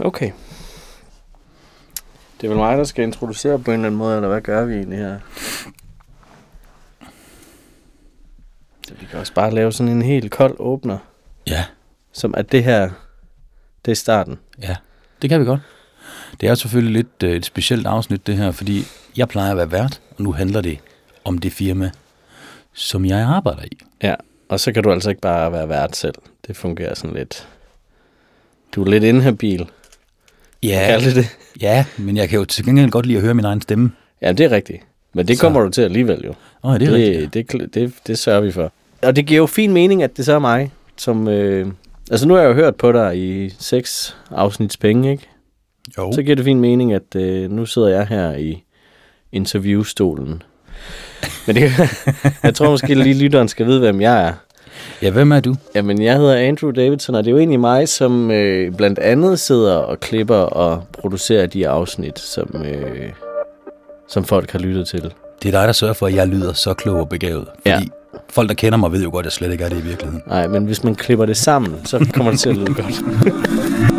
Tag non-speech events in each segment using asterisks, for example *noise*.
okay. Det er vel mig, der skal introducere på en eller anden måde, eller hvad gør vi egentlig her? Så vi kan også bare lave sådan en helt kold åbner, Ja, som at det her, det er starten. ja, det kan vi godt. Det er selvfølgelig lidt øh, et specielt afsnit, det her, fordi jeg plejer at være vært, og nu handler det om det firma, som jeg arbejder i. Ja, og så kan du altså ikke bare være vært selv. Det fungerer sådan lidt... Du er lidt inhabil. Ja, Kalder det det? ja, men jeg kan jo til gengæld godt lide at høre min egen stemme. Ja, det er rigtigt. Men det Så- kommer du til alligevel jo. Åh, oh, det er rigtigt. det, det, det, det sørger vi for. Og det giver jo fin mening, at det så er mig, som... Øh, altså nu har jeg jo hørt på dig i seks afsnits penge, ikke? Jo. Så giver det fin mening, at øh, nu sidder jeg her i interviewstolen. Men det, *laughs* jeg tror måske lige lytteren skal vide, hvem jeg er. Ja, hvem er du? Jamen, jeg hedder Andrew Davidson, og det er jo egentlig mig, som øh, blandt andet sidder og klipper og producerer de afsnit, som, øh, som folk har lyttet til. Det er dig, der sørger for, at jeg lyder så klog og begavet. Fordi Ja. folk, der kender mig, ved jo godt, at jeg slet ikke er det i virkeligheden. Nej, men hvis man klipper det sammen, så kommer det til at lyde *laughs* godt. *laughs*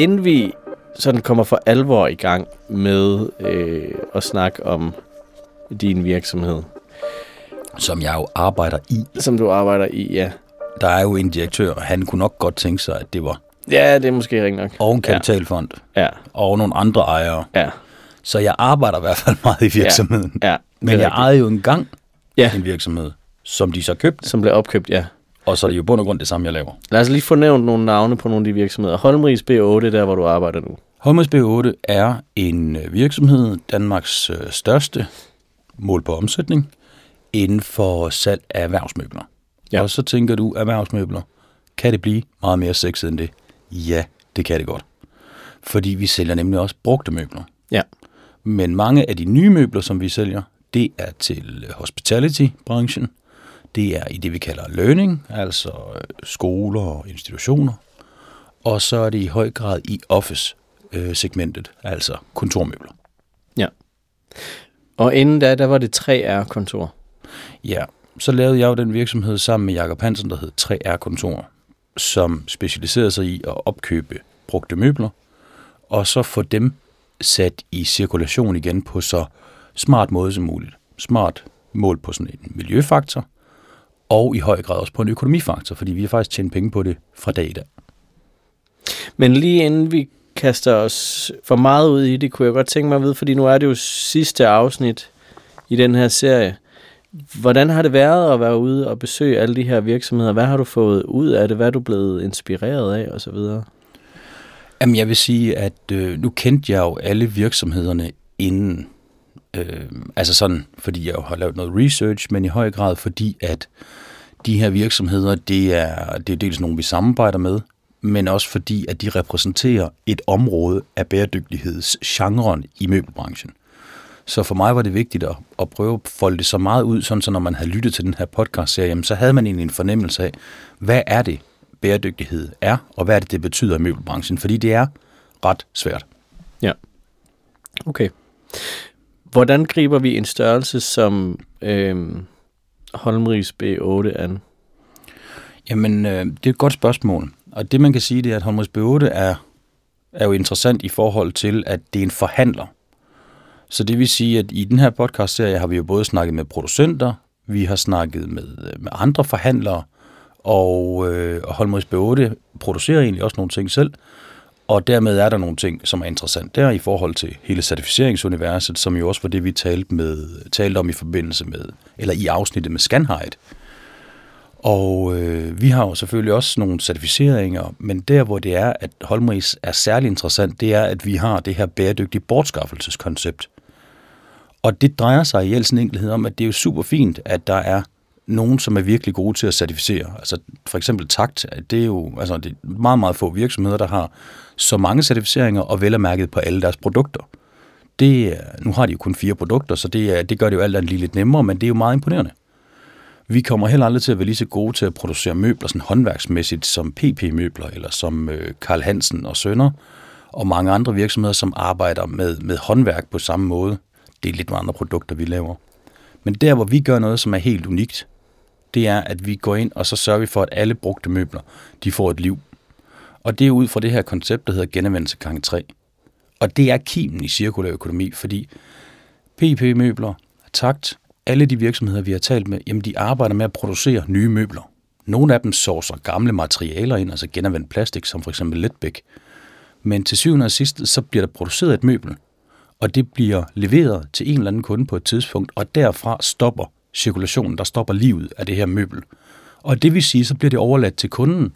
Inden vi sådan kommer for alvor i gang med øh, at snakke om din virksomhed, Som jeg jo arbejder i. som du arbejder i, ja. Der er jo en direktør, og han kunne nok godt tænke sig, at det var Ja, det er måske rigtig nok. og en kapitalfond Ja, og nogle andre ejere. ja, Så jeg arbejder i hvert fald *laughs* meget i virksomheden. ja. Men det er jeg rigtigt. ejede jo engang Ja. en virksomhed, som de så købte, Som blev opkøbt, ja. Og så er det jo i bund og grund det samme, jeg laver. Lad os lige få nævnt nogle navne på nogle af de virksomheder. Holmris B8, der hvor du arbejder nu. Holmens B8 er en øh, virksomhed, Danmarks øh, største mål på omsætning, inden for salg af erhvervsmøbler. Ja. Ja. Og så tænker du, erhvervsmøbler, kan det blive meget mere sexet end det? Ja, det kan det godt. Fordi vi sælger nemlig også brugte møbler. Ja. Men mange af de nye møbler, som vi sælger, det er til øh, hospitality-branchen. Det er i det, vi kalder learning, altså øh, skoler og institutioner. Og så er det i høj grad i office-segmentet, altså kontormøbler. Ja. Og inden da, der var det 3R-kontor. Ja, så lavede jeg jo den virksomhed sammen med Jakob Hansen, der hed 3R-kontor, som specialiserede sig i at opkøbe brugte møbler, og så få dem sat i cirkulation igen på så smart måde som muligt. Smart mål på sådan en miljøfaktor, og i høj grad også på en økonomifaktor, fordi vi har faktisk tjent penge på det fra dag i dag. Men lige inden vi kaster os for meget ud i det, kunne jeg godt tænke mig at vide, fordi nu er det jo sidste afsnit i den her serie. Hvordan har det været at være ude og besøge alle de her virksomheder? Hvad har du fået ud af det? Hvad er du blevet inspireret af og så videre? Jamen, jeg vil sige, at øh, nu kendte jeg jo alle virksomhederne inden. Øh, altså sådan, fordi jeg jo har lavet noget research, men i høj grad fordi, at de her virksomheder, det er, det er dels nogle, vi samarbejder med, men også fordi, at de repræsenterer et område af bæredygtighedsgenren i møbelbranchen. Så for mig var det vigtigt at, at prøve at folde det så meget ud, sådan så når man havde lyttet til den her podcast-serie, så havde man egentlig en fornemmelse af, hvad er det, bæredygtighed er, og hvad er det, det betyder i møbelbranchen, fordi det er ret svært. Ja. Okay. Hvordan griber vi en størrelse som øh, Holmrigs B8 an? Jamen, øh, det er et godt spørgsmål. Og det man kan sige, det er, at Holmrigs B8 er, er jo interessant i forhold til, at det er en forhandler. Så det vil sige, at i den her podcast-serie har vi jo både snakket med producenter, vi har snakket med, øh, med andre forhandlere, og, øh, og Holmers B8 producerer egentlig også nogle ting selv, og dermed er der nogle ting, som er interessant der i forhold til hele certificeringsuniverset, som jo også var det, vi talte, med, talte om i forbindelse med, eller i afsnittet med Scanhide. Og øh, vi har jo selvfølgelig også nogle certificeringer, men der hvor det er, at Holmris er særlig interessant, det er, at vi har det her bæredygtige bortskaffelseskoncept. Og det drejer sig i al sin enkelhed om, at det er jo super fint, at der er nogen, som er virkelig gode til at certificere. Altså for eksempel Takt, det er jo altså, det er meget, meget få virksomheder, der har så mange certificeringer og vel er mærket på alle deres produkter. Det, nu har de jo kun fire produkter, så det, det gør det jo alt andet lige lidt nemmere, men det er jo meget imponerende. Vi kommer heller aldrig til at være lige så gode til at producere møbler sådan håndværksmæssigt som PP-møbler, eller som øh, Karl Hansen og Sønder, og mange andre virksomheder, som arbejder med, med håndværk på samme måde. Det er lidt andre produkter, vi laver. Men der, hvor vi gør noget, som er helt unikt, det er, at vi går ind, og så sørger vi for, at alle brugte møbler, de får et liv. Og det er ud fra det her koncept, der hedder genanvendelse gang 3. Og det er kimen i cirkulær økonomi, fordi PP-møbler, takt, alle de virksomheder, vi har talt med, jamen de arbejder med at producere nye møbler. Nogle af dem sourcer gamle materialer ind, altså genanvendt plastik, som for eksempel Letbæk. Men til syvende og sidst, så bliver der produceret et møbel, og det bliver leveret til en eller anden kunde på et tidspunkt, og derfra stopper cirkulationen, der stopper livet af det her møbel. Og det vil sige, så bliver det overladt til kunden,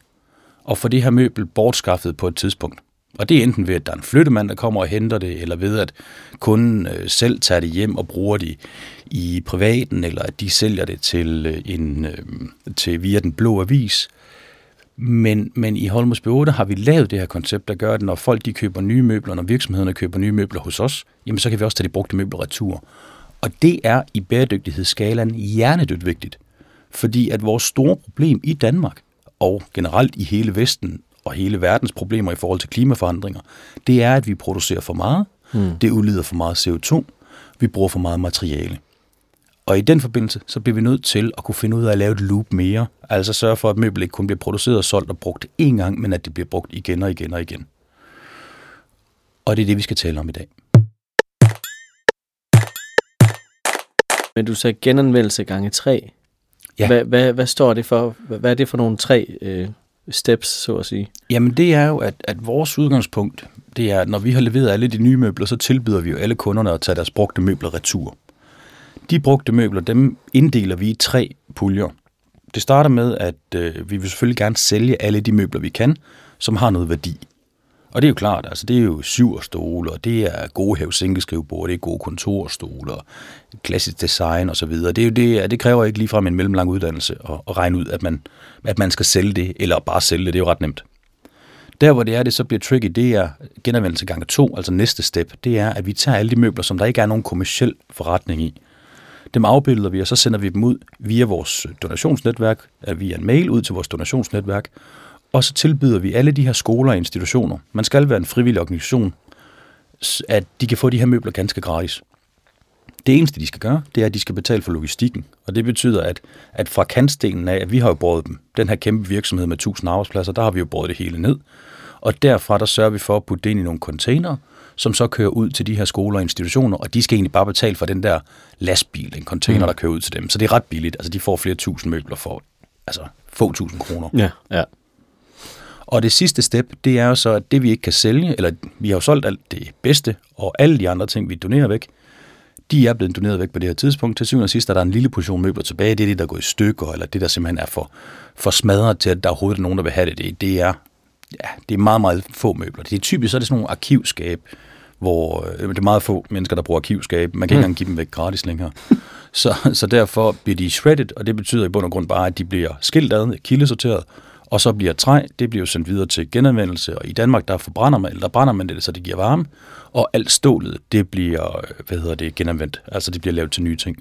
og få det her møbel bortskaffet på et tidspunkt. Og det er enten ved, at der er en flyttemand, der kommer og henter det, eller ved, at kunden øh, selv tager det hjem og bruger det i privaten, eller at de sælger det til, øh, en, øh, til via den blå avis. Men, men i Holmos B8 har vi lavet det her koncept, der gør, at når folk de køber nye møbler, når virksomhederne køber nye møbler hos os, jamen så kan vi også tage de brugte møbler retur. Og det er i bæredygtighedsskalaen hjernedødt vigtigt. Fordi at vores store problem i Danmark, og generelt i hele Vesten og hele verdens problemer i forhold til klimaforandringer, det er, at vi producerer for meget, mm. det udleder for meget CO2, vi bruger for meget materiale. Og i den forbindelse, så bliver vi nødt til at kunne finde ud af at lave et loop mere. Altså sørge for, at møbler ikke kun bliver produceret og solgt og brugt én gang, men at det bliver brugt igen og igen og igen. Og det er det, vi skal tale om i dag. Men du sagde genanvendelse gange tre. Ja. Hvad, hvad, hvad står det for? Hvad er det for nogle tre øh, steps, så at sige? Jamen det er jo, at, at vores udgangspunkt, det er, at når vi har leveret alle de nye møbler, så tilbyder vi jo alle kunderne at tage deres brugte møbler retur. De brugte møbler, dem inddeler vi i tre puljer. Det starter med, at øh, vi vil selvfølgelig gerne sælge alle de møbler, vi kan, som har noget værdi. Og det er jo klart, altså det er jo syverstole, og det er gode hævsænkeskrivebord, det er gode kontorstole, og klassisk design osv. Det, er jo det, det kræver ikke ligefrem en mellemlang uddannelse at, at regne ud, at man, at man skal sælge det, eller bare sælge det, det er jo ret nemt. Der, hvor det er, det så bliver tricky, det er genanvendelse gange to, altså næste step, det er, at vi tager alle de møbler, som der ikke er nogen kommersiel forretning i. Dem afbilder vi, og så sender vi dem ud via vores donationsnetværk, øh, via en mail ud til vores donationsnetværk, og så tilbyder vi alle de her skoler og institutioner, man skal være en frivillig organisation, at de kan få de her møbler ganske gratis. Det eneste, de skal gøre, det er, at de skal betale for logistikken. Og det betyder, at, at fra kantstenen af, at vi har jo båret dem, den her kæmpe virksomhed med 1000 arbejdspladser, der har vi jo båret det hele ned. Og derfra, der sørger vi for at putte det ind i nogle containere, som så kører ud til de her skoler og institutioner, og de skal egentlig bare betale for den der lastbil, en container, mm. der kører ud til dem. Så det er ret billigt. Altså, de får flere tusind møbler for altså, få tusind kroner. Ja, ja. Og det sidste step, det er jo så, at det vi ikke kan sælge, eller vi har jo solgt alt det bedste, og alle de andre ting, vi donerer væk, de er blevet doneret væk på det her tidspunkt. Til syvende og sidst er der en lille portion møbler tilbage. Det er det, der går i stykker, eller det, der simpelthen er for, for smadret til, at der overhovedet er nogen, der vil have det. Det, det er, ja, det er meget, meget få møbler. Det er typisk så er det sådan nogle arkivskab, hvor øh, det er meget få mennesker, der bruger arkivskab. Man kan ikke mm. engang give dem væk gratis længere. Så, så derfor bliver de shredded, og det betyder i bund og grund bare, at de bliver skilt ad, kildesorteret, og så bliver træ, det bliver sendt videre til genanvendelse, og i Danmark, der forbrænder man, eller der brænder man det, så det giver varme, og alt stålet, det bliver, hvad hedder det, genanvendt, altså det bliver lavet til nye ting.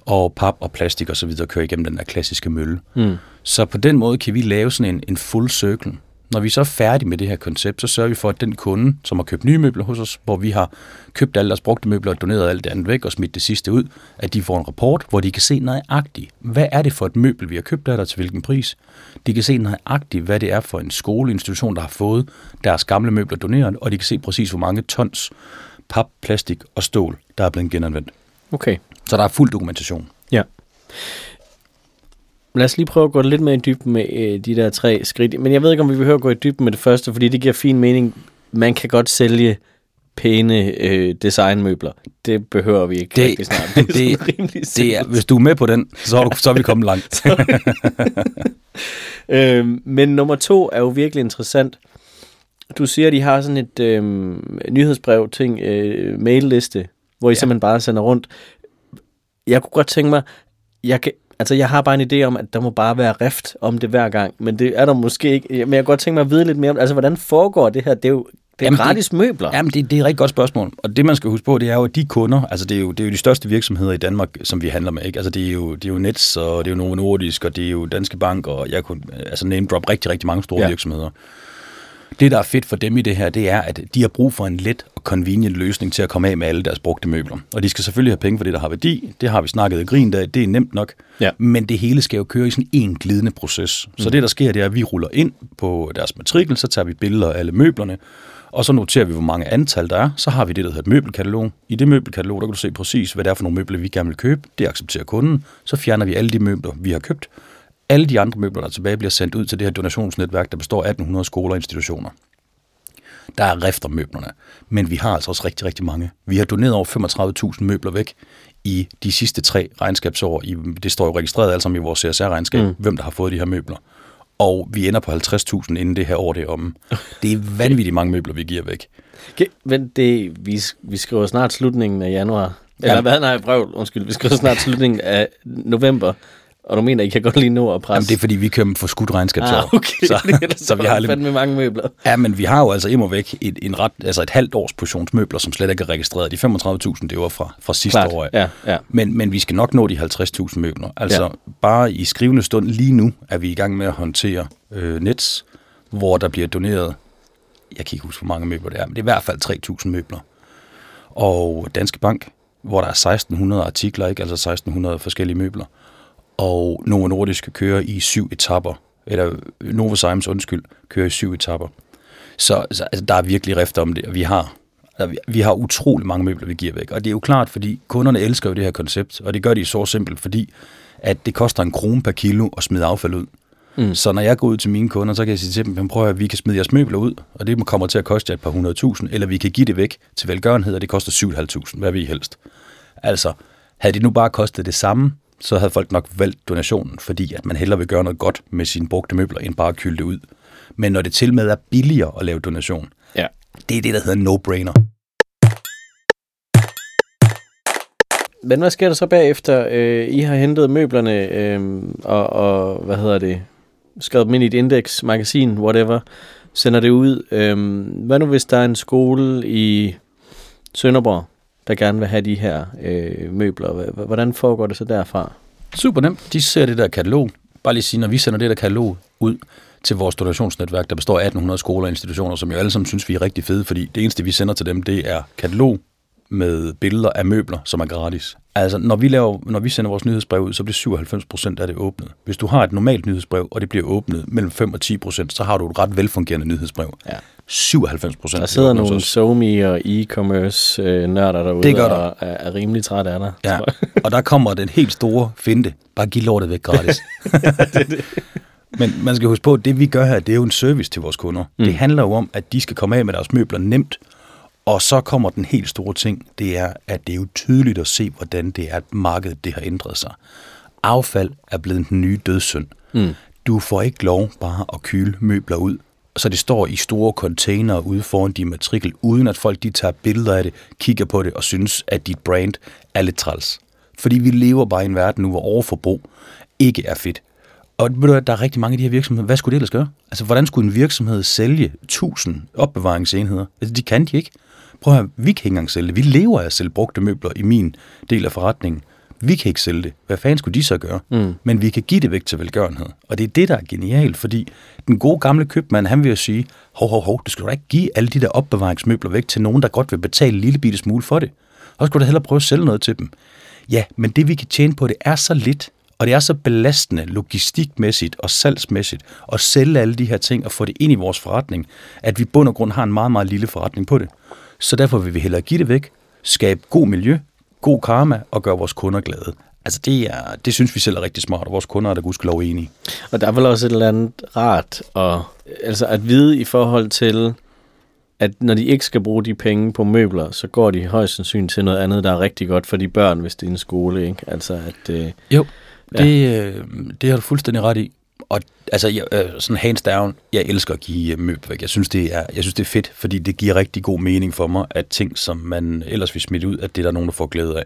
Og pap og plastik og så videre kører igennem den der klassiske mølle. Mm. Så på den måde kan vi lave sådan en, en full circle, når vi så er færdige med det her koncept, så sørger vi for, at den kunde, som har købt nye møbler hos os, hvor vi har købt alle deres brugte møbler og doneret alt det andet væk og smidt det sidste ud, at de får en rapport, hvor de kan se nøjagtigt, hvad er det for et møbel, vi har købt af dig til hvilken pris. De kan se nøjagtigt, hvad det er for en skoleinstitution, der har fået deres gamle møbler doneret, og de kan se præcis, hvor mange tons pap, plastik og stål, der er blevet genanvendt. Okay. Så der er fuld dokumentation. Ja. Lad os lige prøve at gå lidt mere i dybden med øh, de der tre skridt. Men jeg ved ikke, om vi behøver at gå i dybden med det første, fordi det giver fin mening. Man kan godt sælge pæne øh, designmøbler. Det behøver vi ikke det, rigtig snart. Det, *laughs* det, det, det er, hvis du er med på den, så er, du, så er vi kommet langt. *laughs* øh, men nummer to er jo virkelig interessant. Du siger, at I har sådan et øh, nyhedsbrev, ting, øh, mailliste, hvor I ja. simpelthen bare sender rundt. Jeg kunne godt tænke mig, jeg kan Altså, jeg har bare en idé om, at der må bare være rift om det hver gang, men det er der måske ikke. Men jeg kan godt tænke mig at vide lidt mere om, altså, hvordan foregår det her? Det er jo, Det er Jamen, gratis det, møbler. Jamen, det, det er et rigtig godt spørgsmål. Og det, man skal huske på, det er jo, at de kunder, altså det er jo, det er jo de største virksomheder i Danmark, som vi handler med. Ikke? Altså det er, jo, det er jo Nets, og det er jo Novo Nordisk, og det er jo Danske Bank, og jeg kunne altså name drop rigtig, rigtig mange store ja. virksomheder. Det, der er fedt for dem i det her, det er, at de har brug for en let og convenient løsning til at komme af med alle deres brugte møbler. Og de skal selvfølgelig have penge for det, der har værdi. Det har vi snakket i grin af. Det er nemt nok. Ja. Men det hele skal jo køre i sådan en glidende proces. Så mm. det, der sker, det er, at vi ruller ind på deres matrikel, så tager vi billeder af alle møblerne, og så noterer vi, hvor mange antal der er. Så har vi det, der hedder et møbelkatalog. I det møbelkatalog, der kan du se præcis, hvad det er for nogle møbler, vi gerne vil købe. Det accepterer kunden. Så fjerner vi alle de møbler, vi har købt. Alle de andre møbler, der er tilbage, bliver sendt ud til det her donationsnetværk, der består af 1800 skoler og institutioner. Der er rift om møblerne, men vi har altså også rigtig, rigtig mange. Vi har doneret over 35.000 møbler væk i de sidste tre regnskabsår. Det står jo registreret alt sammen i vores CSR-regnskab, mm. hvem der har fået de her møbler. Og vi ender på 50.000 inden det her år det er om. Det er *laughs* vanvittigt mange møbler, vi giver væk. Okay, men det, vi, vi skriver snart slutningen af januar. Eller ja. hvad? Nej, brøv, undskyld. Vi skriver snart slutningen af november. Og du mener, I kan godt lige nå at presse? Jamen, det er fordi, vi kører for skudt regnskabsår. Ah, okay. Så, *laughs* det så, så vi har lidt... med mange møbler. Ja, men vi har jo altså imod væk et, en ret, altså et halvt års portionsmøbler, som slet ikke er registreret. De 35.000, det var fra, fra sidste Klart. år. Ja, ja. Men, men vi skal nok nå de 50.000 møbler. Altså, ja. bare i skrivende stund lige nu er vi i gang med at håndtere øh, Nets, hvor der bliver doneret, jeg kan ikke huske, hvor mange møbler det er, men det er i hvert fald 3.000 møbler. Og Danske Bank, hvor der er 1.600 artikler, ikke? altså 1.600 forskellige møbler og Novo Nordisk kører i syv etapper, eller Novo Siemens, undskyld, kører i syv etapper. Så, så altså, der er virkelig rift om det, og vi har, altså, vi har utrolig mange møbler, vi giver væk. Og det er jo klart, fordi kunderne elsker jo det her koncept, og det gør de så simpelt, fordi at det koster en krone per kilo at smide affald ud. Mm. Så når jeg går ud til mine kunder, så kan jeg sige til dem, prøv at vi kan smide jeres møbler ud, og det kommer til at koste jer et par hundrede tusind, eller vi kan give det væk til velgørenhed, og det koster 7.500, hvad vi helst. Altså, havde det nu bare kostet det samme, så havde folk nok valgt donationen, fordi at man hellere vil gøre noget godt med sine brugte møbler, end bare at kylde det ud. Men når det til med er billigere at lave donation, ja. det er det, der hedder no-brainer. Men hvad sker der så bagefter? Øh, I har hentet møblerne øh, og, og, hvad hedder det, skrevet dem ind i et index, magasin, whatever, sender det ud. Øh, hvad nu hvis der er en skole i Sønderborg, der gerne vil have de her øh, møbler. Hvordan foregår det så derfra? Super nemt. De ser det der katalog. Bare lige sige, når vi sender det der katalog ud til vores donationsnetværk, der består af 1800 skoler og institutioner, som jo alle sammen synes, vi er rigtig fede, fordi det eneste, vi sender til dem, det er katalog med billeder af møbler, som er gratis. Altså, når vi, laver, når vi sender vores nyhedsbrev ud, så bliver 97 procent af det åbnet. Hvis du har et normalt nyhedsbrev, og det bliver åbnet mellem 5 og 10 procent, så har du et ret velfungerende nyhedsbrev. Ja. 97 procent. Der sidder nogle SoMe og e-commerce øh, nørder derude, det gør der. og er, er rimelig træt af dig. Ja, *laughs* og der kommer den helt store finte. Bare giv lortet væk gratis. *laughs* det, det. Men man skal huske på, at det vi gør her, det er jo en service til vores kunder. Mm. Det handler jo om, at de skal komme af med deres møbler nemt, og så kommer den helt store ting, det er, at det er jo tydeligt at se, hvordan det er, at markedet det har ændret sig. Affald er blevet den nye dødssynd. Mm. Du får ikke lov bare at kyle møbler ud, så det står i store containere ude foran din matrikel, uden at folk de tager billeder af det, kigger på det og synes, at dit brand er lidt træls. Fordi vi lever bare i en verden nu, hvor overforbrug ikke er fedt. Og ved du, der er rigtig mange af de her virksomheder. Hvad skulle det ellers gøre? Altså, hvordan skulle en virksomhed sælge 1000 opbevaringsenheder? Altså, de kan de ikke. Prøv at høre, vi kan ikke engang sælge det. Vi lever af at sælge brugte møbler i min del af forretningen. Vi kan ikke sælge det. Hvad fanden skulle de så gøre? Mm. Men vi kan give det væk til velgørenhed. Og det er det, der er genialt, fordi den gode gamle købmand, han vil jo sige, hov, hov, hov, du skal da ikke give alle de der opbevaringsmøbler væk til nogen, der godt vil betale en lille bitte smule for det. Og skulle du hellere prøve at sælge noget til dem. Ja, men det vi kan tjene på, det er så lidt, og det er så belastende logistikmæssigt og salgsmæssigt at sælge alle de her ting og få det ind i vores forretning, at vi bund og grund har en meget, meget lille forretning på det. Så derfor vil vi hellere give det væk, skabe god miljø, god karma og gøre vores kunder glade. Altså det, er, det synes vi selv er rigtig smart, og vores kunder er da gudskelov enige. Og der er vel også et eller andet rart at, altså at vide i forhold til, at når de ikke skal bruge de penge på møbler, så går de højst sandsynligt til noget andet, der er rigtig godt for de børn, hvis det er en skole. Ikke? Altså at, øh, jo, ja. det, øh, det har du fuldstændig ret i og altså, jeg, øh, sådan hands down, jeg elsker at give møbler væk. Jeg synes, det er, jeg synes, det er fedt, fordi det giver rigtig god mening for mig, at ting, som man ellers vil smide ud, at det er der nogen, der får glæde af.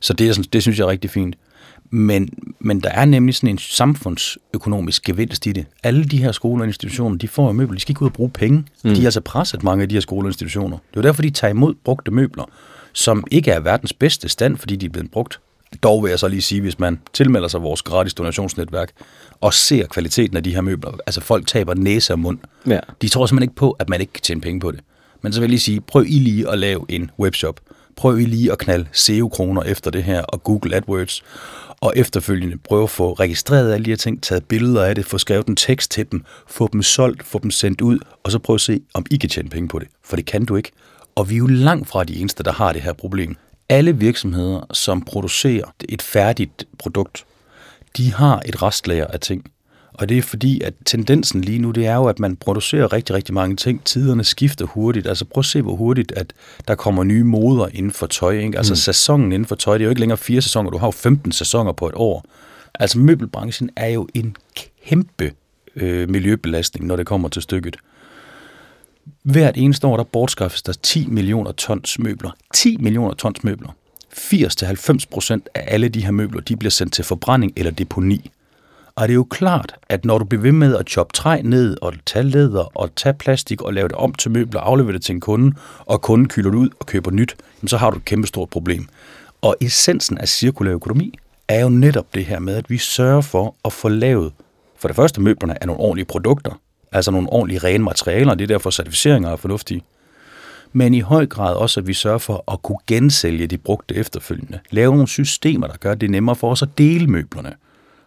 Så det, er sådan, det synes jeg er rigtig fint. Men, men der er nemlig sådan en samfundsøkonomisk gevinst i det. Alle de her skoler og institutioner, de får jo møbler. De skal ikke ud og bruge penge. Mm. De er altså presset, mange af de her skoler og institutioner. Det er jo derfor, de tager imod brugte møbler, som ikke er verdens bedste stand, fordi de er blevet brugt. Dog vil jeg så lige sige, hvis man tilmelder sig vores gratis donationsnetværk og ser kvaliteten af de her møbler, altså folk taber næse og mund. Ja. De tror simpelthen ikke på, at man ikke kan tjene penge på det. Men så vil jeg lige sige, prøv I lige at lave en webshop. Prøv I lige at knalde SEO-kroner efter det her og Google AdWords. Og efterfølgende prøv at få registreret alle de her ting, taget billeder af det, få skrevet en tekst til dem, få dem solgt, få dem sendt ud, og så prøv at se, om I kan tjene penge på det. For det kan du ikke. Og vi er jo langt fra de eneste, der har det her problem. Alle virksomheder, som producerer et færdigt produkt, de har et restlager af ting. Og det er fordi, at tendensen lige nu, det er jo, at man producerer rigtig, rigtig mange ting. Tiderne skifter hurtigt. Altså prøv at se, hvor hurtigt, at der kommer nye moder inden for tøj. Ikke? Altså mm. sæsonen inden for tøj, det er jo ikke længere fire sæsoner, du har jo 15 sæsoner på et år. Altså møbelbranchen er jo en kæmpe øh, miljøbelastning, når det kommer til stykket. Hvert eneste år, der bortskaffes der 10 millioner tons møbler. 10 millioner tons møbler. 80-90 procent af alle de her møbler, de bliver sendt til forbrænding eller deponi. Og det er jo klart, at når du bliver ved med at choppe træ ned, og tage læder, og tage plastik, og lave det om til møbler, og aflevere det til en kunde, og kunden kylder det ud og køber nyt, så har du et kæmpe stort problem. Og essensen af cirkulær økonomi er jo netop det her med, at vi sørger for at få lavet, for det første møblerne er nogle ordentlige produkter, altså nogle ordentlige rene materialer, det er derfor certificeringer er fornuftige. Men i høj grad også, at vi sørger for at kunne gensælge de brugte efterfølgende. Lave nogle systemer, der gør det nemmere for os at dele møblerne.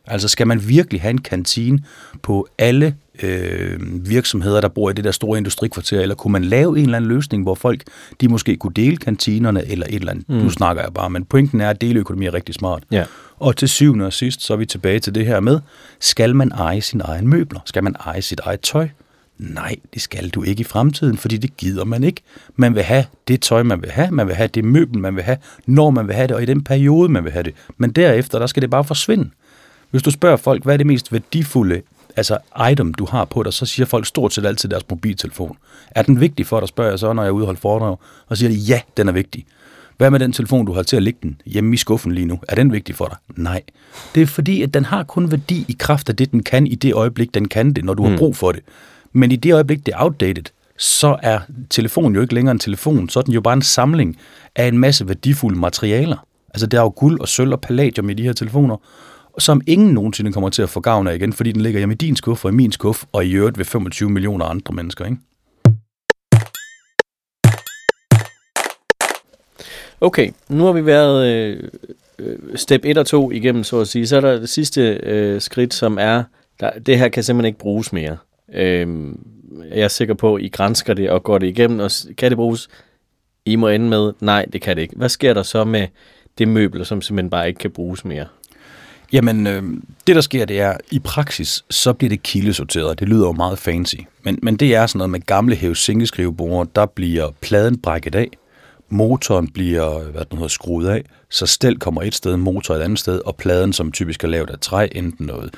Altså skal man virkelig have en kantine på alle øh, virksomheder, der bor i det der store industrikvarter, eller kunne man lave en eller anden løsning, hvor folk de måske kunne dele kantinerne, eller et eller andet. Mm. Nu snakker jeg bare, men pointen er, at deleøkonomi er rigtig smart. Ja. Og til syvende og sidst, så er vi tilbage til det her med, skal man eje sin egen møbler? Skal man eje sit eget tøj? Nej, det skal du ikke i fremtiden, fordi det gider man ikke. Man vil have det tøj, man vil have, man vil have det møbel, man vil have, når man vil have det, og i den periode, man vil have det. Men derefter, der skal det bare forsvinde. Hvis du spørger folk, hvad er det mest værdifulde altså item, du har på dig, så siger folk stort set altid deres mobiltelefon. Er den vigtig for dig, spørger jeg så, når jeg er ude og foredrag, og siger ja, den er vigtig. Hvad med den telefon, du har til at lægge den hjemme i skuffen lige nu? Er den vigtig for dig? Nej. Det er fordi, at den har kun værdi i kraft af det, den kan i det øjeblik, den kan det, når du mm. har brug for det. Men i det øjeblik, det er outdated, så er telefonen jo ikke længere en telefon, så er den jo bare en samling af en masse værdifulde materialer. Altså der er jo guld og sølv og palladium i de her telefoner, som ingen nogensinde kommer til at få gavn af igen, fordi den ligger hjemme i din skuffe og i min skuffe, og i øvrigt ved 25 millioner andre mennesker, ikke? Okay, nu har vi været øh, step 1 og 2 igennem, så at sige. Så er der det sidste øh, skridt, som er, der, det her kan simpelthen ikke bruges mere. Øh, jeg er sikker på, at I grænsker det og går det igennem, og kan det bruges? I må ende med, nej, det kan det ikke. Hvad sker der så med det møbel, som simpelthen bare ikke kan bruges mere? Jamen, øh, det der sker, det er, i praksis, så bliver det kildesorteret. Det lyder jo meget fancy. Men, men det er sådan noget med gamle hævesingelskrivebord, der bliver pladen brækket af, motoren bliver hvad det hedder, skruet af, så stel kommer et sted, motor et andet sted, og pladen, som typisk er lavet af træ, enten noget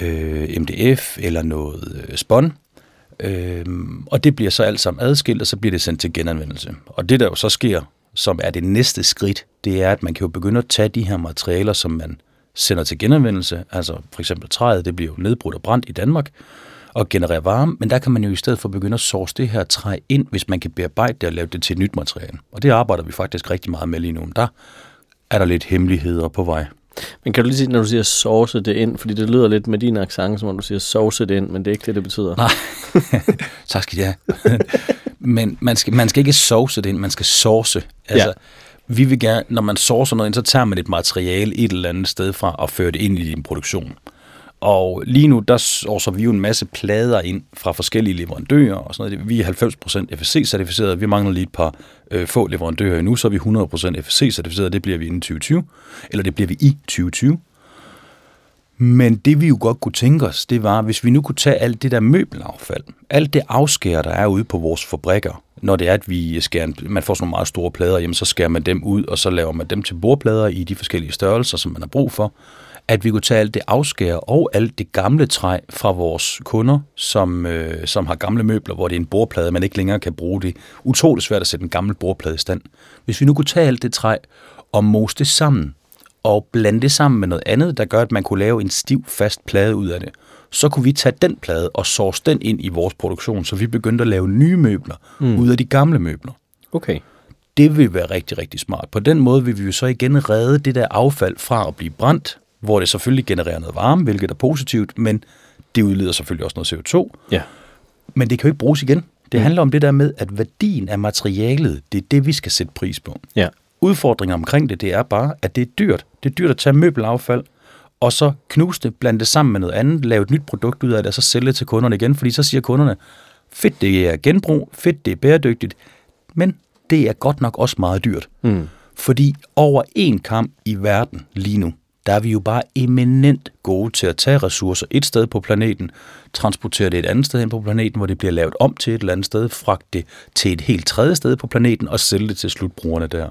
øh, MDF eller noget øh, spån, øh, og det bliver så alt sammen adskilt, og så bliver det sendt til genanvendelse. Og det der jo så sker, som er det næste skridt, det er, at man kan jo begynde at tage de her materialer, som man sender til genanvendelse, altså for eksempel træet, det bliver jo nedbrudt og brændt i Danmark, og generere varme, men der kan man jo i stedet for begynde at source det her træ ind, hvis man kan bearbejde det og lave det til et nyt materiale. Og det arbejder vi faktisk rigtig meget med lige nu. Der er der lidt hemmeligheder på vej. Men kan du lige sige, når du siger source det ind, fordi det lyder lidt med din accent, som om du siger source det ind, men det er ikke det, det betyder. Nej, *laughs* tak skal jeg *laughs* Men man skal, man skal ikke source det ind, man skal source. Altså, ja vi vil gerne, når man sourcer noget ind, så tager man et materiale et eller andet sted fra og fører det ind i din produktion. Og lige nu, der sourcer vi jo en masse plader ind fra forskellige leverandører og sådan noget. Vi er 90% FSC-certificeret, vi mangler lige et par øh, få leverandører endnu, så er vi 100% FSC-certificeret, det bliver vi inden 2020, eller det bliver vi i 2020. Men det vi jo godt kunne tænke os, det var, hvis vi nu kunne tage alt det der møbelaffald, alt det afskær, der er ude på vores fabrikker, når det er, at vi skærer, man får sådan nogle meget store plader, jamen så skærer man dem ud, og så laver man dem til bordplader i de forskellige størrelser, som man har brug for. At vi kunne tage alt det afskær og alt det gamle træ fra vores kunder, som, øh, som har gamle møbler, hvor det er en bordplade, man ikke længere kan bruge det. Utroligt svært at sætte en gammel bordplade i stand. Hvis vi nu kunne tage alt det træ og mose det sammen, og blande det sammen med noget andet, der gør, at man kunne lave en stiv, fast plade ud af det. Så kunne vi tage den plade og source den ind i vores produktion, så vi begyndte at lave nye møbler mm. ud af de gamle møbler. Okay. Det vil være rigtig, rigtig smart. På den måde vil vi jo så igen redde det der affald fra at blive brændt, hvor det selvfølgelig genererer noget varme, hvilket er positivt, men det udleder selvfølgelig også noget CO2. Ja. Men det kan jo ikke bruges igen. Det mm. handler om det der med, at værdien af materialet, det er det, vi skal sætte pris på. Ja. Udfordringen omkring det, det er bare, at det er dyrt. Det er dyrt at tage møbelaffald, og så knuse det, blande det sammen med noget andet, lave et nyt produkt ud af det, og så sælge det til kunderne igen, fordi så siger kunderne, fedt det er genbrug, fedt det er bæredygtigt, men det er godt nok også meget dyrt. Mm. Fordi over en kamp i verden lige nu, der er vi jo bare eminent gode til at tage ressourcer et sted på planeten, transportere det et andet sted hen på planeten, hvor det bliver lavet om til et eller andet sted, fragte det til et helt tredje sted på planeten og sælge det til slutbrugerne der.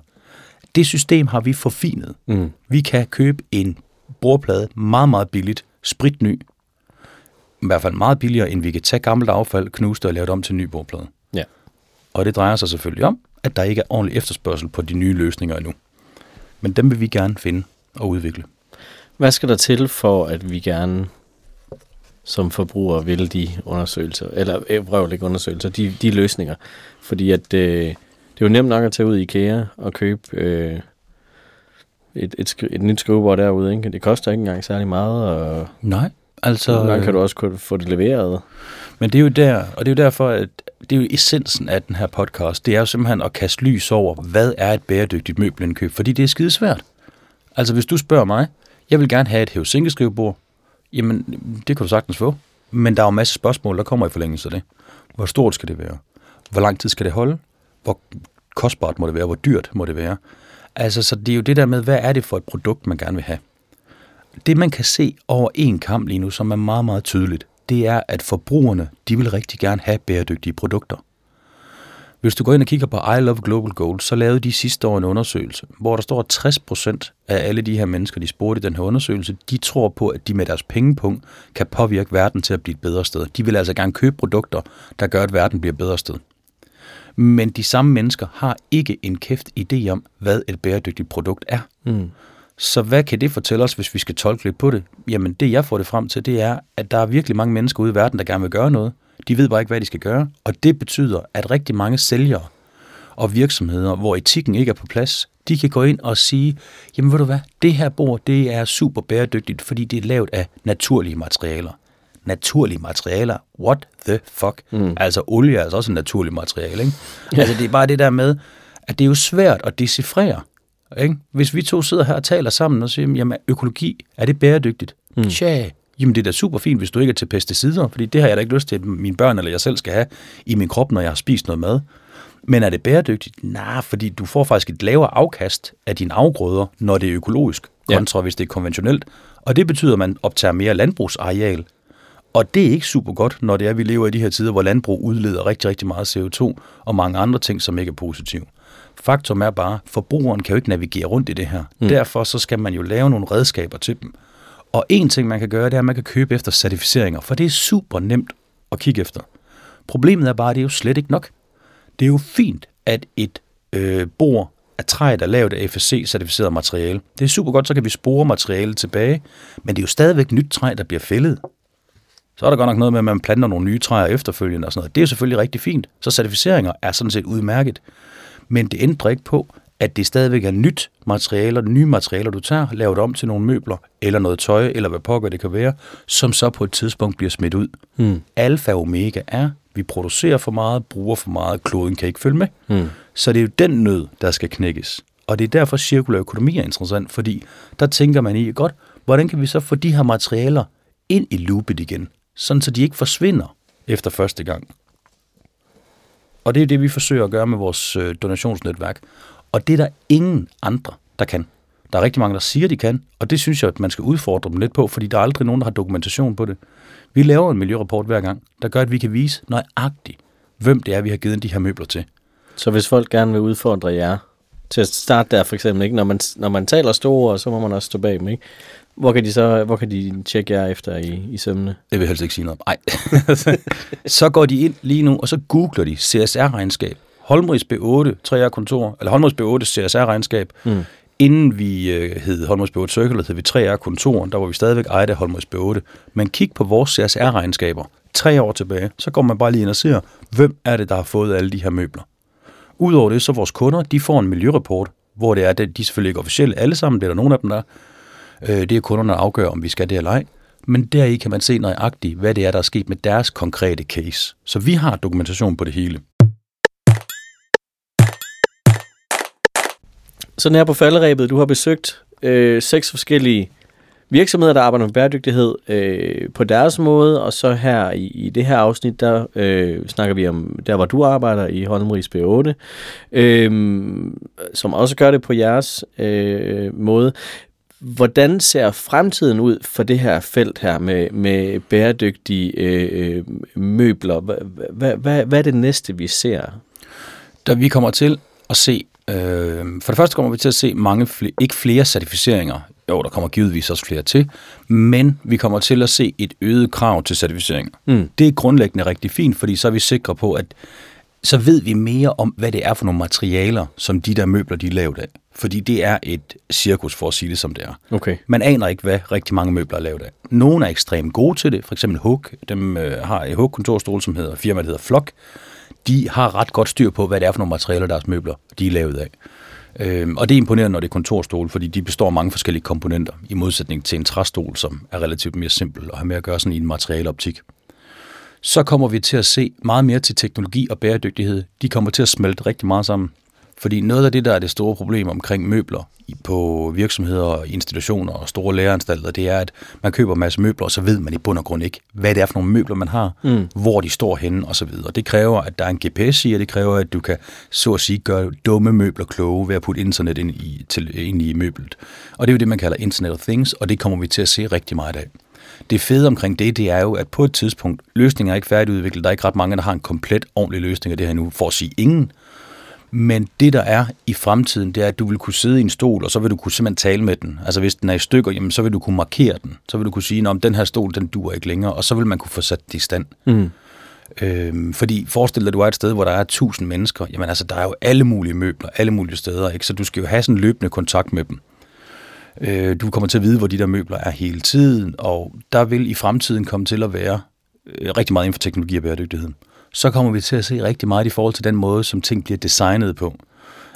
Det system har vi forfinet. Mm. Vi kan købe en bordplade meget, meget billigt, spritny, i hvert fald meget billigere, end vi kan tage gammelt affald, knuse det og lave det om til en ny bordplade. Ja. Og det drejer sig selvfølgelig om, at der ikke er ordentlig efterspørgsel på de nye løsninger endnu. Men dem vil vi gerne finde og udvikle. Hvad skal der til for, at vi gerne som forbrugere vil de undersøgelser, eller øh, prøv ikke undersøgelser, de, de løsninger? Fordi at øh, det er jo nemt nok at tage ud i IKEA og købe øh, et, et, skri- et nyt skrivebord derude. Ikke? Det koster ikke engang særlig meget, og Nej, altså... så nogle gange kan du også kunne få det leveret. Men det er jo der, og det er jo derfor, at det er jo essensen af den her podcast, det er jo simpelthen at kaste lys over, hvad er et bæredygtigt møbelindkøb, fordi det er skide svært. Altså hvis du spørger mig, jeg vil gerne have et hævesinkeskrivebord, jamen det kan du sagtens få, men der er jo masser af spørgsmål, der kommer i forlængelse af det. Hvor stort skal det være? Hvor lang tid skal det holde? Hvor kostbart må det være? Hvor dyrt må det være? Altså, så det er jo det der med, hvad er det for et produkt, man gerne vil have? Det, man kan se over en kamp lige nu, som er meget, meget tydeligt, det er, at forbrugerne, de vil rigtig gerne have bæredygtige produkter. Hvis du går ind og kigger på I Love Global Gold, så lavede de sidste år en undersøgelse, hvor der står, at 60 procent af alle de her mennesker, de spurgte i den her undersøgelse, de tror på, at de med deres pengepunkt kan påvirke verden til at blive et bedre sted. De vil altså gerne købe produkter, der gør, at verden bliver et bedre sted. Men de samme mennesker har ikke en kæft idé om, hvad et bæredygtigt produkt er. Mm. Så hvad kan det fortælle os, hvis vi skal tolke lidt på det? Jamen det, jeg får det frem til, det er, at der er virkelig mange mennesker ude i verden, der gerne vil gøre noget. De ved bare ikke, hvad de skal gøre. Og det betyder, at rigtig mange sælgere og virksomheder, hvor etikken ikke er på plads, de kan gå ind og sige, jamen ved du hvad, det her bord, det er super bæredygtigt, fordi det er lavet af naturlige materialer. Naturlige materialer? What the fuck? Mm. Altså olie er altså også et naturligt materiale, ikke? Ja. Altså det er bare det der med, at det er jo svært at decifrere. Ikke? Hvis vi to sidder her og taler sammen og siger, jamen økologi, er det bæredygtigt? Mm. Tja, jamen det er da super fint, hvis du ikke er til pesticider, fordi det har jeg da ikke lyst til, at mine børn eller jeg selv skal have i min krop, når jeg har spist noget mad. Men er det bæredygtigt? Nej, fordi du får faktisk et lavere afkast af dine afgrøder, når det er økologisk, kontra ja. hvis det er konventionelt. Og det betyder, at man optager mere landbrugsareal. Og det er ikke super godt, når det er, at vi lever i de her tider, hvor landbrug udleder rigtig, rigtig meget CO2 og mange andre ting, som ikke er positive. Faktum er bare, at forbrugeren kan jo ikke navigere rundt i det her. Mm. Derfor så skal man jo lave nogle redskaber til dem. Og en ting, man kan gøre, det er, at man kan købe efter certificeringer, for det er super nemt at kigge efter. Problemet er bare, at det er jo slet ikke nok. Det er jo fint, at et øh, bord af træ, der er lavet af FSC-certificeret materiale. Det er super godt, så kan vi spore materialet tilbage, men det er jo stadigvæk nyt træ, der bliver fældet. Så er der godt nok noget med, at man planter nogle nye træer efterfølgende og sådan noget. Det er jo selvfølgelig rigtig fint. Så certificeringer er sådan set udmærket. Men det ændrer ikke på, at det stadigvæk er nyt materialer, nye materialer, du tager, laver det om til nogle møbler, eller noget tøj, eller hvad pokker det kan være, som så på et tidspunkt bliver smidt ud. Mm. Alfa og omega er, vi producerer for meget, bruger for meget, kloden kan ikke følge med. Mm. Så det er jo den nød, der skal knækkes. Og det er derfor, cirkulær økonomi er interessant, fordi der tænker man i, godt, hvordan kan vi så få de her materialer ind i loopet igen, sådan så de ikke forsvinder efter første gang. Og det er det, vi forsøger at gøre med vores øh, donationsnetværk. Og det er der ingen andre, der kan. Der er rigtig mange, der siger, de kan, og det synes jeg, at man skal udfordre dem lidt på, fordi der er aldrig nogen, der har dokumentation på det. Vi laver en miljørapport hver gang, der gør, at vi kan vise nøjagtigt, hvem det er, vi har givet de her møbler til. Så hvis folk gerne vil udfordre jer til at starte der for eksempel, ikke? Når, man, når man taler store, så må man også stå bag dem, ikke? Hvor kan de så hvor kan de tjekke jer efter i, i sømne? Det vil jeg helst ikke sige noget om. Nej. *laughs* så går de ind lige nu, og så googler de CSR-regnskab. Holmrigs B8, 3 kontor, eller Holmrigs B8 CSR-regnskab. Mm. Inden vi øh, hed Holmos B8 Circular, hed vi 3R Kontor, der var vi stadigvæk ejet af Holmos B8. Men kig på vores CSR-regnskaber tre år tilbage, så går man bare lige ind og ser, hvem er det, der har fået alle de her møbler. Udover det, så vores kunder, de får en miljørapport, hvor det er, at de er selvfølgelig ikke officielle alle sammen, det er der nogle af dem, der øh, Det er kunderne, der afgør, om vi skal det eller ej. Men deri kan man se nøjagtigt, hvad det er, der er sket med deres konkrete case. Så vi har dokumentation på det hele. Sådan her på falderæbet, du har besøgt øh, seks forskellige virksomheder, der arbejder med bæredygtighed øh, på deres måde, og så her i, i det her afsnit, der øh, snakker vi om der, hvor du arbejder i Holmrigs B8, øh, som også gør det på jeres øh, måde. Hvordan ser fremtiden ud for det her felt her med, med bæredygtige øh, møbler? Hvad, hvad, hvad er det næste, vi ser? Da vi kommer til at se, øh, for det første kommer vi til at se mange flere, ikke flere certificeringer. Jo, der kommer givetvis også flere til, men vi kommer til at se et øget krav til certificeringer. Mm. Det er grundlæggende rigtig fint, fordi så er vi sikre på, at så ved vi mere om, hvad det er for nogle materialer, som de der møbler, de er lavet af. Fordi det er et cirkus, for at sige det som det er. Okay. Man aner ikke, hvad rigtig mange møbler er lavet af. Nogle er ekstremt gode til det. For eksempel Hook. Dem øh, har et Hook-kontorstol, som hedder firmaet hedder Flock. De har ret godt styr på, hvad det er for nogle materialer, deres møbler de er lavet af. Øhm, og det er imponerende, når det er kontorstol, fordi de består af mange forskellige komponenter, i modsætning til en træstol, som er relativt mere simpel og har mere at gøre sådan i en materialoptik så kommer vi til at se meget mere til teknologi og bæredygtighed. De kommer til at smelte rigtig meget sammen. Fordi noget af det, der er det store problem omkring møbler på virksomheder, institutioner og store læreanstalter, det er, at man køber en masse møbler, og så ved man i bund og grund ikke, hvad det er for nogle møbler, man har, mm. hvor de står henne osv. Det kræver, at der er en GPS i, og det kræver, at du kan så at sige gøre dumme møbler kloge ved at putte internet ind i, til, ind i møblet. Og det er jo det, man kalder Internet of Things, og det kommer vi til at se rigtig meget af. Det fede omkring det, det er jo, at på et tidspunkt, løsningen er ikke færdigudviklet. Der er ikke ret mange, der har en komplet ordentlig løsning af det her nu, for at sige ingen. Men det, der er i fremtiden, det er, at du vil kunne sidde i en stol, og så vil du kunne simpelthen tale med den. Altså hvis den er i stykker, jamen, så vil du kunne markere den. Så vil du kunne sige, at den her stol, den duer ikke længere, og så vil man kunne få sat det i stand. Mm. Øhm, fordi forestil dig, at du er et sted, hvor der er tusind mennesker. Jamen altså, der er jo alle mulige møbler, alle mulige steder, ikke? Så du skal jo have sådan en løbende kontakt med dem. Øh, du kommer til at vide, hvor de der møbler er hele tiden, og der vil i fremtiden komme til at være øh, rigtig meget inden for teknologi og bæredygtighed. Så kommer vi til at se rigtig meget i forhold til den måde, som ting bliver designet på.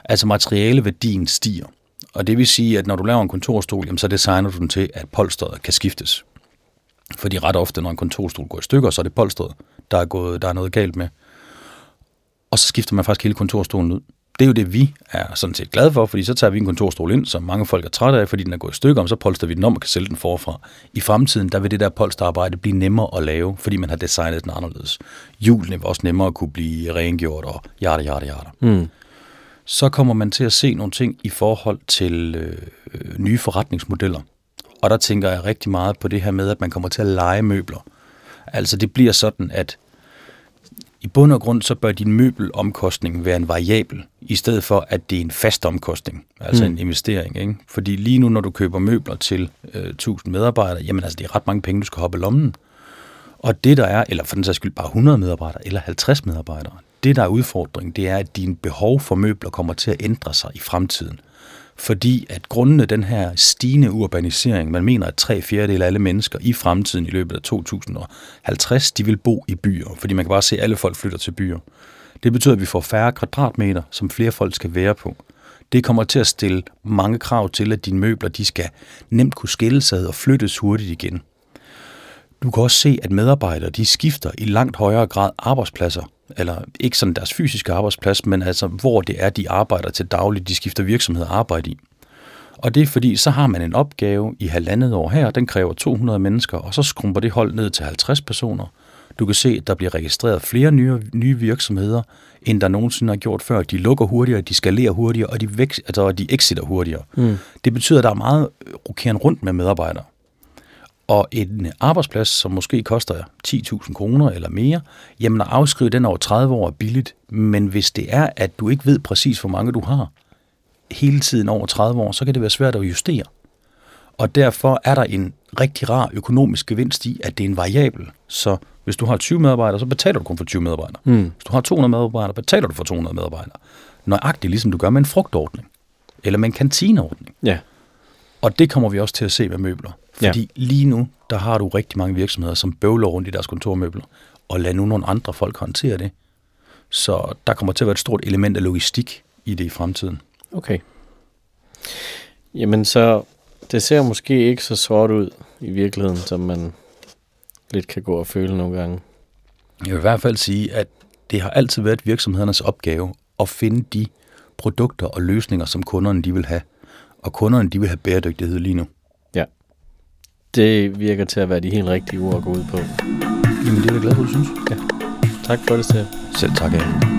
Altså materialeværdien stiger. Og det vil sige, at når du laver en kontorstol, jamen, så designer du den til, at polstret kan skiftes. Fordi ret ofte, når en kontorstol går i stykker, så er det polstret, der er, gået, der er noget galt med. Og så skifter man faktisk hele kontorstolen ud det er jo det, vi er sådan set glade for, fordi så tager vi en kontorstol ind, som mange folk er trætte af, fordi den er gået i stykker, og så polster vi den om og kan sælge den forfra. I fremtiden, der vil det der polsterarbejde blive nemmere at lave, fordi man har designet den anderledes. Hjulene vil også nemmere at kunne blive rengjort og jada, jada, jada. Mm. Så kommer man til at se nogle ting i forhold til øh, nye forretningsmodeller. Og der tænker jeg rigtig meget på det her med, at man kommer til at lege møbler. Altså det bliver sådan, at i bund og grund, så bør din møbelomkostning være en variabel, i stedet for, at det er en fast omkostning, altså mm. en investering. Ikke? Fordi lige nu, når du køber møbler til øh, 1000 medarbejdere, jamen altså, det er ret mange penge, du skal hoppe i lommen. Og det der er, eller for den sags skyld bare 100 medarbejdere, eller 50 medarbejdere, det der er udfordringen, det er, at din behov for møbler kommer til at ændre sig i fremtiden fordi at grundene den her stigende urbanisering, man mener, at tre fjerdedel af alle mennesker i fremtiden i løbet af 2050, de vil bo i byer, fordi man kan bare se, at alle folk flytter til byer. Det betyder, at vi får færre kvadratmeter, som flere folk skal være på. Det kommer til at stille mange krav til, at dine møbler de skal nemt kunne skilles ad og flyttes hurtigt igen. Du kan også se, at medarbejdere de skifter i langt højere grad arbejdspladser, eller ikke sådan deres fysiske arbejdsplads, men altså hvor det er, de arbejder til dagligt, de skifter virksomhed og arbejde i. Og det er fordi, så har man en opgave i halvandet år her, den kræver 200 mennesker, og så skrumper det hold ned til 50 personer. Du kan se, at der bliver registreret flere nye, nye virksomheder, end der nogensinde har gjort før. De lukker hurtigere, de skalerer hurtigere, og de, væk, altså, de exiter hurtigere. Mm. Det betyder, at der er meget rokeren rundt med medarbejdere. Og en arbejdsplads, som måske koster 10.000 kroner eller mere, jamen at afskrive den over 30 år er billigt. Men hvis det er, at du ikke ved præcis, hvor mange du har hele tiden over 30 år, så kan det være svært at justere. Og derfor er der en rigtig rar økonomisk gevinst i, at det er en variabel. Så hvis du har 20 medarbejdere, så betaler du kun for 20 medarbejdere. Mm. Hvis du har 200 medarbejdere, betaler du for 200 medarbejdere. Nøjagtigt ligesom du gør med en frugtordning. eller med en kantineordning. Ja. Og det kommer vi også til at se med møbler. Ja. Fordi lige nu, der har du rigtig mange virksomheder, som bøvler rundt i deres kontormøbler, og lad nu nogle andre folk håndtere det. Så der kommer til at være et stort element af logistik i det i fremtiden. Okay. Jamen så, det ser måske ikke så sort ud i virkeligheden, som man lidt kan gå og føle nogle gange. Jeg vil i hvert fald sige, at det har altid været virksomhedernes opgave at finde de produkter og løsninger, som kunderne de vil have. Og kunderne de vil have bæredygtighed lige nu. Det virker til at være de helt rigtige ord at gå ud på. Jamen det er jeg glad for, du synes. Tak for det, Steph. Selv tak, Anne.